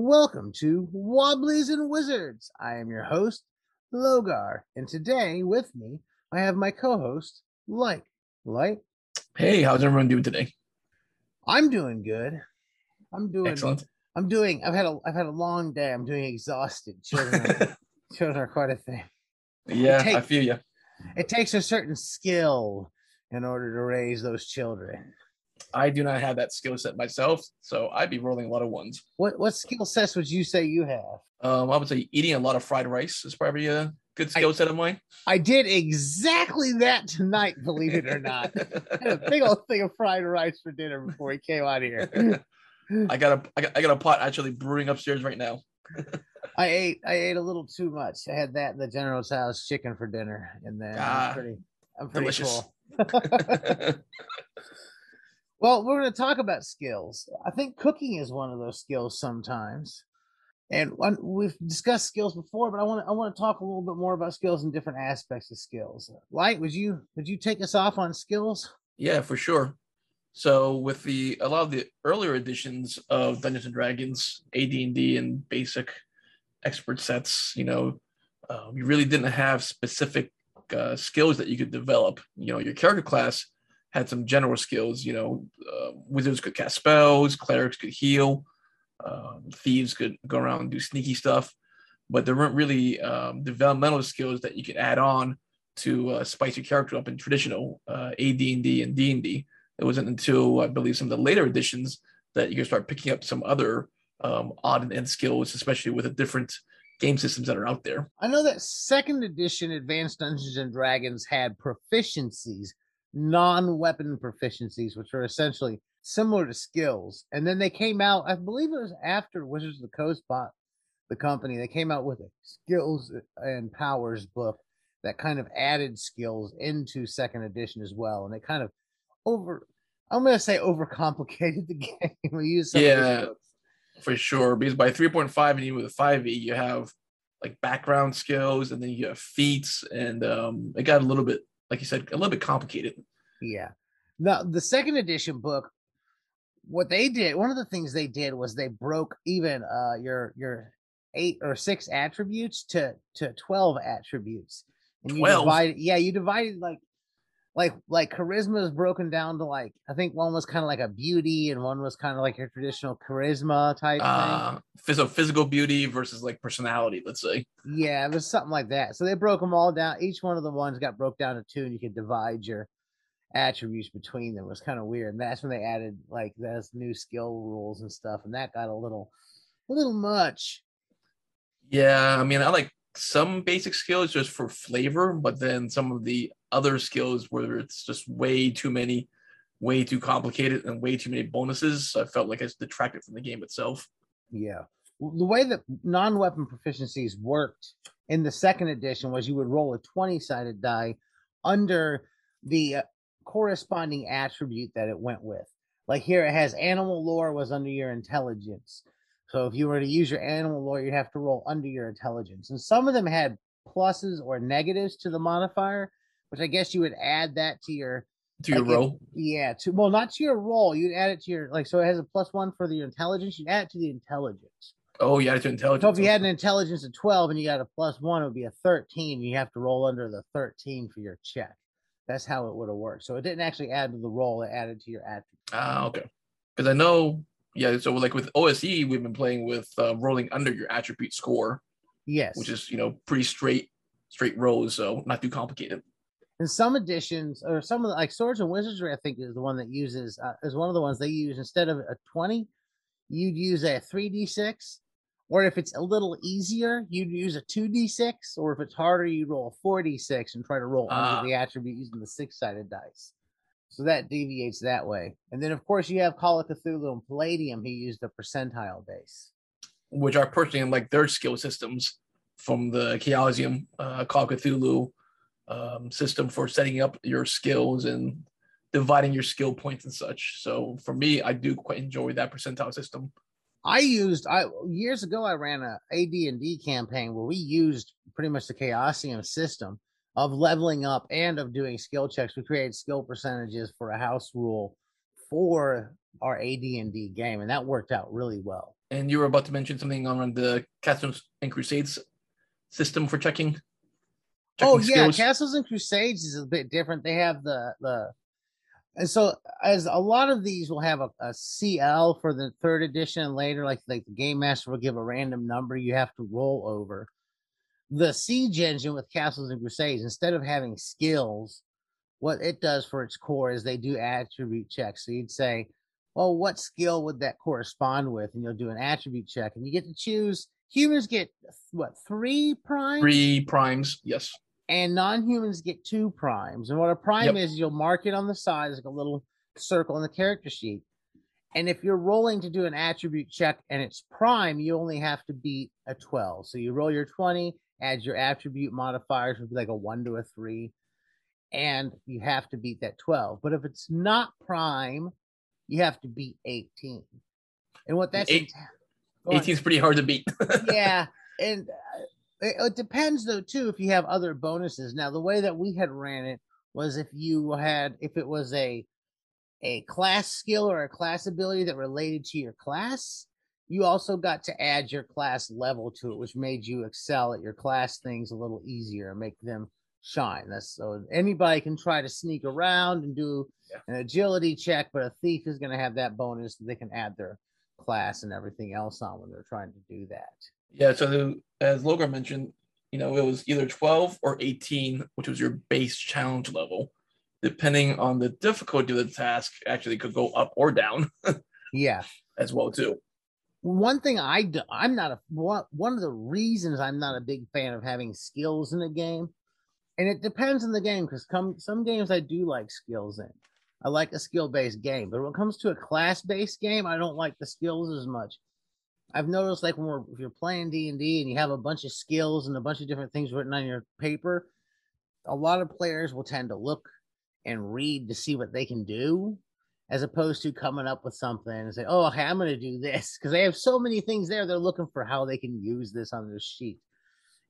Welcome to Wobblies and Wizards. I am your host, Logar, and today with me I have my co-host, Light. Light, Hey, how's everyone doing today? I'm doing good. I'm doing Excellent. I'm doing I've had a I've had a long day. I'm doing exhausted. Children are, children are quite a thing. yeah, I feel you. It takes a certain skill in order to raise those children. I do not have that skill set myself, so I'd be rolling a lot of ones. What what skill sets would you say you have? Um, I would say eating a lot of fried rice is probably a good skill set of mine. I did exactly that tonight, believe it or not. I had a big old thing of fried rice for dinner before we came out here. I got a I got, I got a pot actually brewing upstairs right now. I ate I ate a little too much. I had that in the General Tso's chicken for dinner, and then Ah, I'm pretty I'm pretty delicious. full. well, we're going to talk about skills. I think cooking is one of those skills sometimes, and we've discussed skills before, but I want to I want to talk a little bit more about skills and different aspects of skills. Light, would you would you take us off on skills? yeah, for sure. So with the a lot of the earlier editions of Dungeons and Dragons, AD&D, and basic expert sets, you know, um, you really didn't have specific uh, skills that you could develop. You know, your character class had some general skills. You know, uh, wizards could cast spells, clerics could heal, um, thieves could go around and do sneaky stuff, but there weren't really um, developmental skills that you could add on to uh, spice your character up in traditional uh, AD&D and D&D. It wasn't until I believe some of the later editions that you can start picking up some other um, odd and end skills, especially with the different game systems that are out there. I know that second edition Advanced Dungeons and Dragons had proficiencies, non-weapon proficiencies, which are essentially similar to skills. And then they came out, I believe it was after Wizards of the Coast bought the company, they came out with a skills and powers book that kind of added skills into second edition as well. And it kind of over I'm gonna say overcomplicated the game. we use some Yeah. for sure. Because by 3.5 and even with 5e, you have like background skills and then you have feats, and um, it got a little bit, like you said, a little bit complicated. Yeah. Now the second edition book, what they did, one of the things they did was they broke even uh your your eight or six attributes to to twelve attributes. And you 12? divided yeah, you divided like like like charisma is broken down to like I think one was kind of like a beauty and one was kind of like your traditional charisma type thing. Uh, phys- physical beauty versus like personality, let's say. Yeah, it was something like that. So they broke them all down. Each one of the ones got broke down to two, and you could divide your attributes between them. It was kind of weird. And that's when they added like those new skill rules and stuff, and that got a little, a little much. Yeah, I mean, I like some basic skills just for flavor, but then some of the other skills where it's just way too many, way too complicated, and way too many bonuses. So I felt like it's detracted from the game itself. Yeah. The way that non-weapon proficiencies worked in the second edition was you would roll a 20-sided die under the uh, corresponding attribute that it went with. Like here it has animal lore was under your intelligence. So if you were to use your animal lore, you'd have to roll under your intelligence. And some of them had pluses or negatives to the modifier, which I guess you would add that to your To your Like if- roll, yeah, to well, not to your roll. You'd add it to your like so it has a plus one for the intelligence, you'd add it to the intelligence. oh yeah, to intelligence. So if you had an intelligence of 12 and you got a plus one, it would be a 13. You have to roll under the 13 for your check. That's how it would have worked. So it didn't actually add to the roll, it added to your attribute. Ah, okay. Because I know, yeah. So like with OSE, we've been playing with uh, rolling under your attribute score, Yes. which is you know pretty straight, straight rolls. So not too complicated. In some editions or some of the like swords and wizardry, I think is the one that uses uh, is one of the ones they use instead of a 20, you'd use a 3d6. Or if it's a little easier, you'd use a 2d6. Or if it's harder, you'd roll a 4d6 and try to roll Ah. under the attribute using the six sided dice. So that deviates that way. And then, of course, you have Call of Cthulhu and Palladium, who used a percentile base. Which are personally like their skill systems from the Chaosium, uh, Call of Cthulhu um, system for setting up your skills and dividing your skill points and such. So for me, I do quite enjoy that percentile system. I used I years ago I ran a AD&D campaign where we used pretty much the Chaosium system of leveling up and of doing skill checks. We created skill percentages for a house rule for our AD&D game and that worked out really well. And you were about to mention something on the Castles and Crusades system for checking. Oh yeah, skills. Castles and Crusades is a bit different. They have the the and so as a lot of these will have a, a CL for the third edition and later, like like the game master will give a random number you have to roll over. The siege engine with Castles and Crusades, instead of having skills, what it does for its core is they do attribute checks. So you'd say, well, what skill would that correspond with? And you'll do an attribute check, and you get to choose. Humans get what three primes? Three primes, yes. And non-humans get two primes. And what a prime Yep. is, you'll mark it on the side like a little circle in the character sheet. And if you're rolling to do an attribute check and it's prime, you only have to beat a 12. So you roll your 20, add your attribute modifiers would be like a one to a three, and you have to beat that 12. But if it's not prime, you have to beat 18. And what that's Eight- enta- 18 is pretty hard to beat. yeah, and it depends though too if you have other bonuses. Now the way that we had ran it was if you had if it was a a class skill or a class ability that related to your class, you also got to add your class level to it, which made you excel at your class things a little easier and make them shine. That's so anybody can try to sneak around and do Yeah. an agility check, but a thief is going to have that bonus that they can add their class and everything else on when they're trying to do that. Yeah, so the, as Logar mentioned, you know, it was either 12 or 18, which was your base challenge level. Depending on the difficulty of the task, actually could go up or down Yeah. as well too. One thing I do, I'm not a one one of the reasons I'm not a big fan of having skills in a game, and it depends on the game because come some games I do like skills in. I like a skill based game, but when it comes to a class based game, I don't like the skills as much. I've noticed like when we're if you're playing D and D and you have a bunch of skills and a bunch of different things written on your paper, a lot of players will tend to look and read to see what they can do as opposed to coming up with something and say, "Oh, okay, I'm going to do this," because they have so many things there. They're looking for how they can use this on their sheet,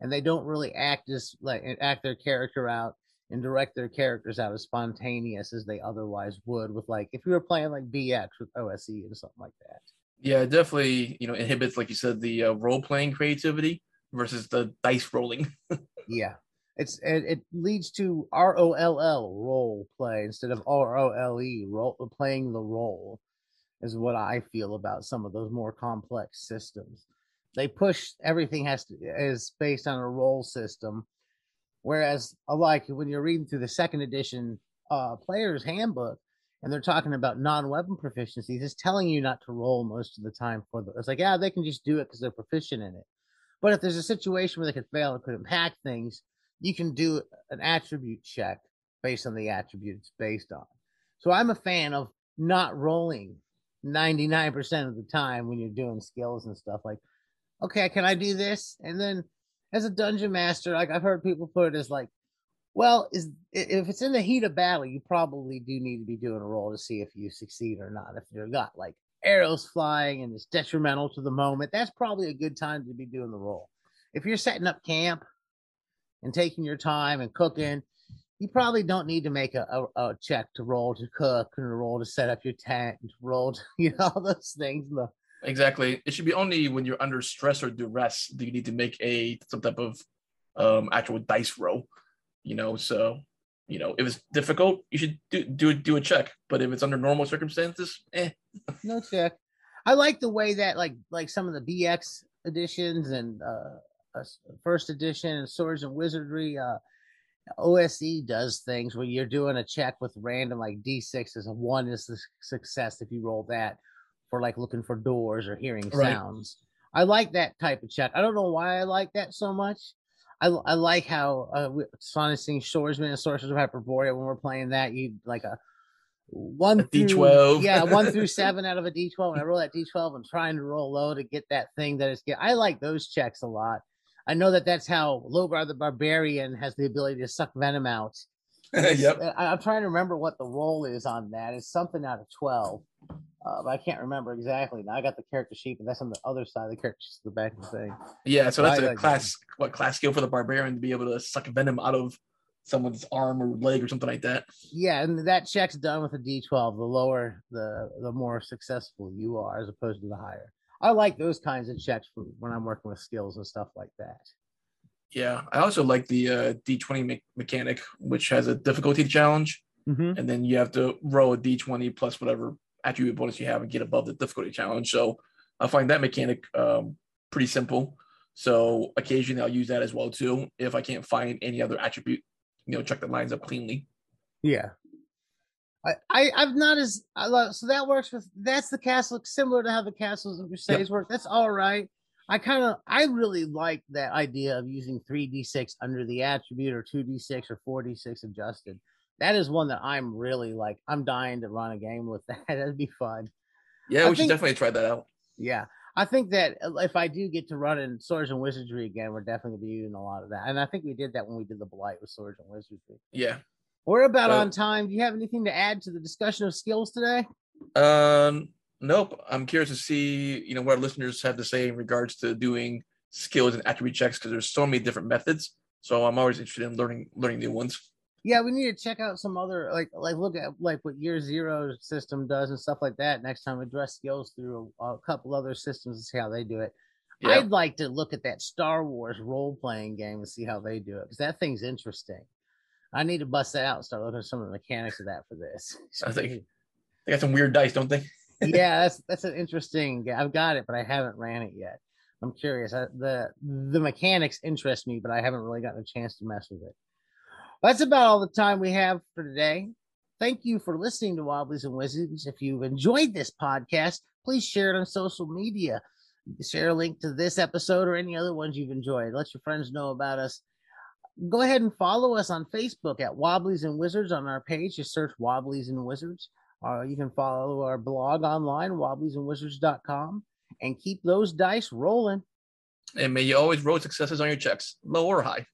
and they don't really act as like act their character out and direct their characters out as spontaneous as they otherwise would with like if you were playing like BX with OSE and something like that. Yeah, it definitely, you know, inhibits, like you said, the uh, role playing creativity versus the dice rolling. Yeah. It's it, it leads to R O L L role play instead of R O L E role playing the role is what I feel about some of those more complex systems. They push everything has to is based on a role system, whereas like when you're reading through the second edition uh player's handbook and they're talking about non-weapon proficiencies, it's telling you not to roll most of the time for the. It's like yeah, they can just do it because they're proficient in it. But if there's a situation where they could fail and could impact things, you can do an attribute check based on the attribute it's based on. So I'm a fan of not rolling 99% of the time when you're doing skills and stuff like, okay, can I do this? And then as a dungeon master, like I've heard people put it as like, well, is if it's in the heat of battle, you probably do need to be doing a roll to see if you succeed or not. If you've got like arrows flying and it's detrimental to the moment, that's probably a good time to be doing the roll. If you're setting up camp and taking your time and cooking, you probably don't need to make a, a, a check to roll to cook and a roll to set up your tent and roll to, you know, all those things. The, Exactly. It should be only when you're under stress or duress that you need to make a some type of um actual dice roll. You know, so you know, if it's difficult, you should do do do a check. But if it's under normal circumstances, eh. no check. I like the way that like like some of the BX editions and uh, first edition and Swords and Wizardry uh OSE does things where you're doing a check with random like D6 is a one is the success if you roll that for like looking for doors or hearing Right. sounds. I like that type of check. I don't know why I like that so much. I, I like how uh, Astonishing Swordsmen and Sorcerers of Hyperborea when we're playing that you like a one A through- D12. yeah, one through seven out of a D twelve. When I roll that D twelve, I'm trying to roll low to get that thing that is get. I like those checks a lot. I know that that's how Logar the Barbarian has the ability to suck venom out. yep. I, I'm trying to remember what the roll is on that. It's something out of twelve, uh, but I can't remember exactly. Now I got the character sheet, but that's on the other side of the character sheet, the back of the thing. Yeah, so that's I a like that. class what class skill for the barbarian to be able to suck venom out of someone's arm or leg or something like that. Yeah, and that check's done with a D12. The lower, the the more successful you are, as opposed to the higher. I like those kinds of checks for when I'm working with skills and stuff like that. Yeah, I also like the uh, D20 me- mechanic, which has a difficulty challenge, Mm-hmm. and then you have to roll a D20 plus whatever attribute bonus you have and get above the difficulty challenge. So I find that mechanic um, pretty simple. So occasionally I'll use that as well too if I can't find any other attribute, you know, check the lines up cleanly. Yeah. I, I I've not as I love so that works with that's the castle similar to how the castles and crusades work. That's all right. I kind of I really like that idea of using three d six under the attribute or two d six or four d six adjusted. That is one that I'm really like. I'm dying to run a game with that. That'd be fun. Yeah, I we should definitely try that out. Yeah, I think that uh, if I do get to run in Swords and Wizardry again, we're definitely gonna be using a lot of that. And I think we did that when we did the Blight with Swords and Wizardry. Yeah. We're about So- on time. Do you have anything to add to the discussion of skills today? Um, nope. I'm curious to see, you know, what our listeners have to say in regards to doing skills and attribute checks because there's so many different methods. So I'm always interested in learning learning new ones. Yeah, we need to check out some other like like look at like what Year Zero system does and stuff like that. Next time we address skills through a, a couple other systems and see how they do it. Yeah. I'd like to look at that Star Wars role playing game and see how they do it because that thing's interesting. I need to bust that out and start looking at some of the mechanics of that for this. I think- They got some weird dice, don't they? yeah, that's that's an interesting. I've got it, but I haven't ran it yet. I'm curious. I, the The mechanics interest me, but I haven't really gotten a chance to mess with it. That's about all the time we have for today. Thank you for listening to Wobblies and Wizards. If you've enjoyed this podcast, please share it on social media. Share a link to this episode or any other ones you've enjoyed. Let your friends know about us. Go ahead and follow us on Facebook at Wobblies and Wizards on our page. Just search Wobblies and Wizards. Uh, you can follow our blog online, wobbliesandwizards.com, and keep those dice rolling. And may you always roll successes on your checks, low or high.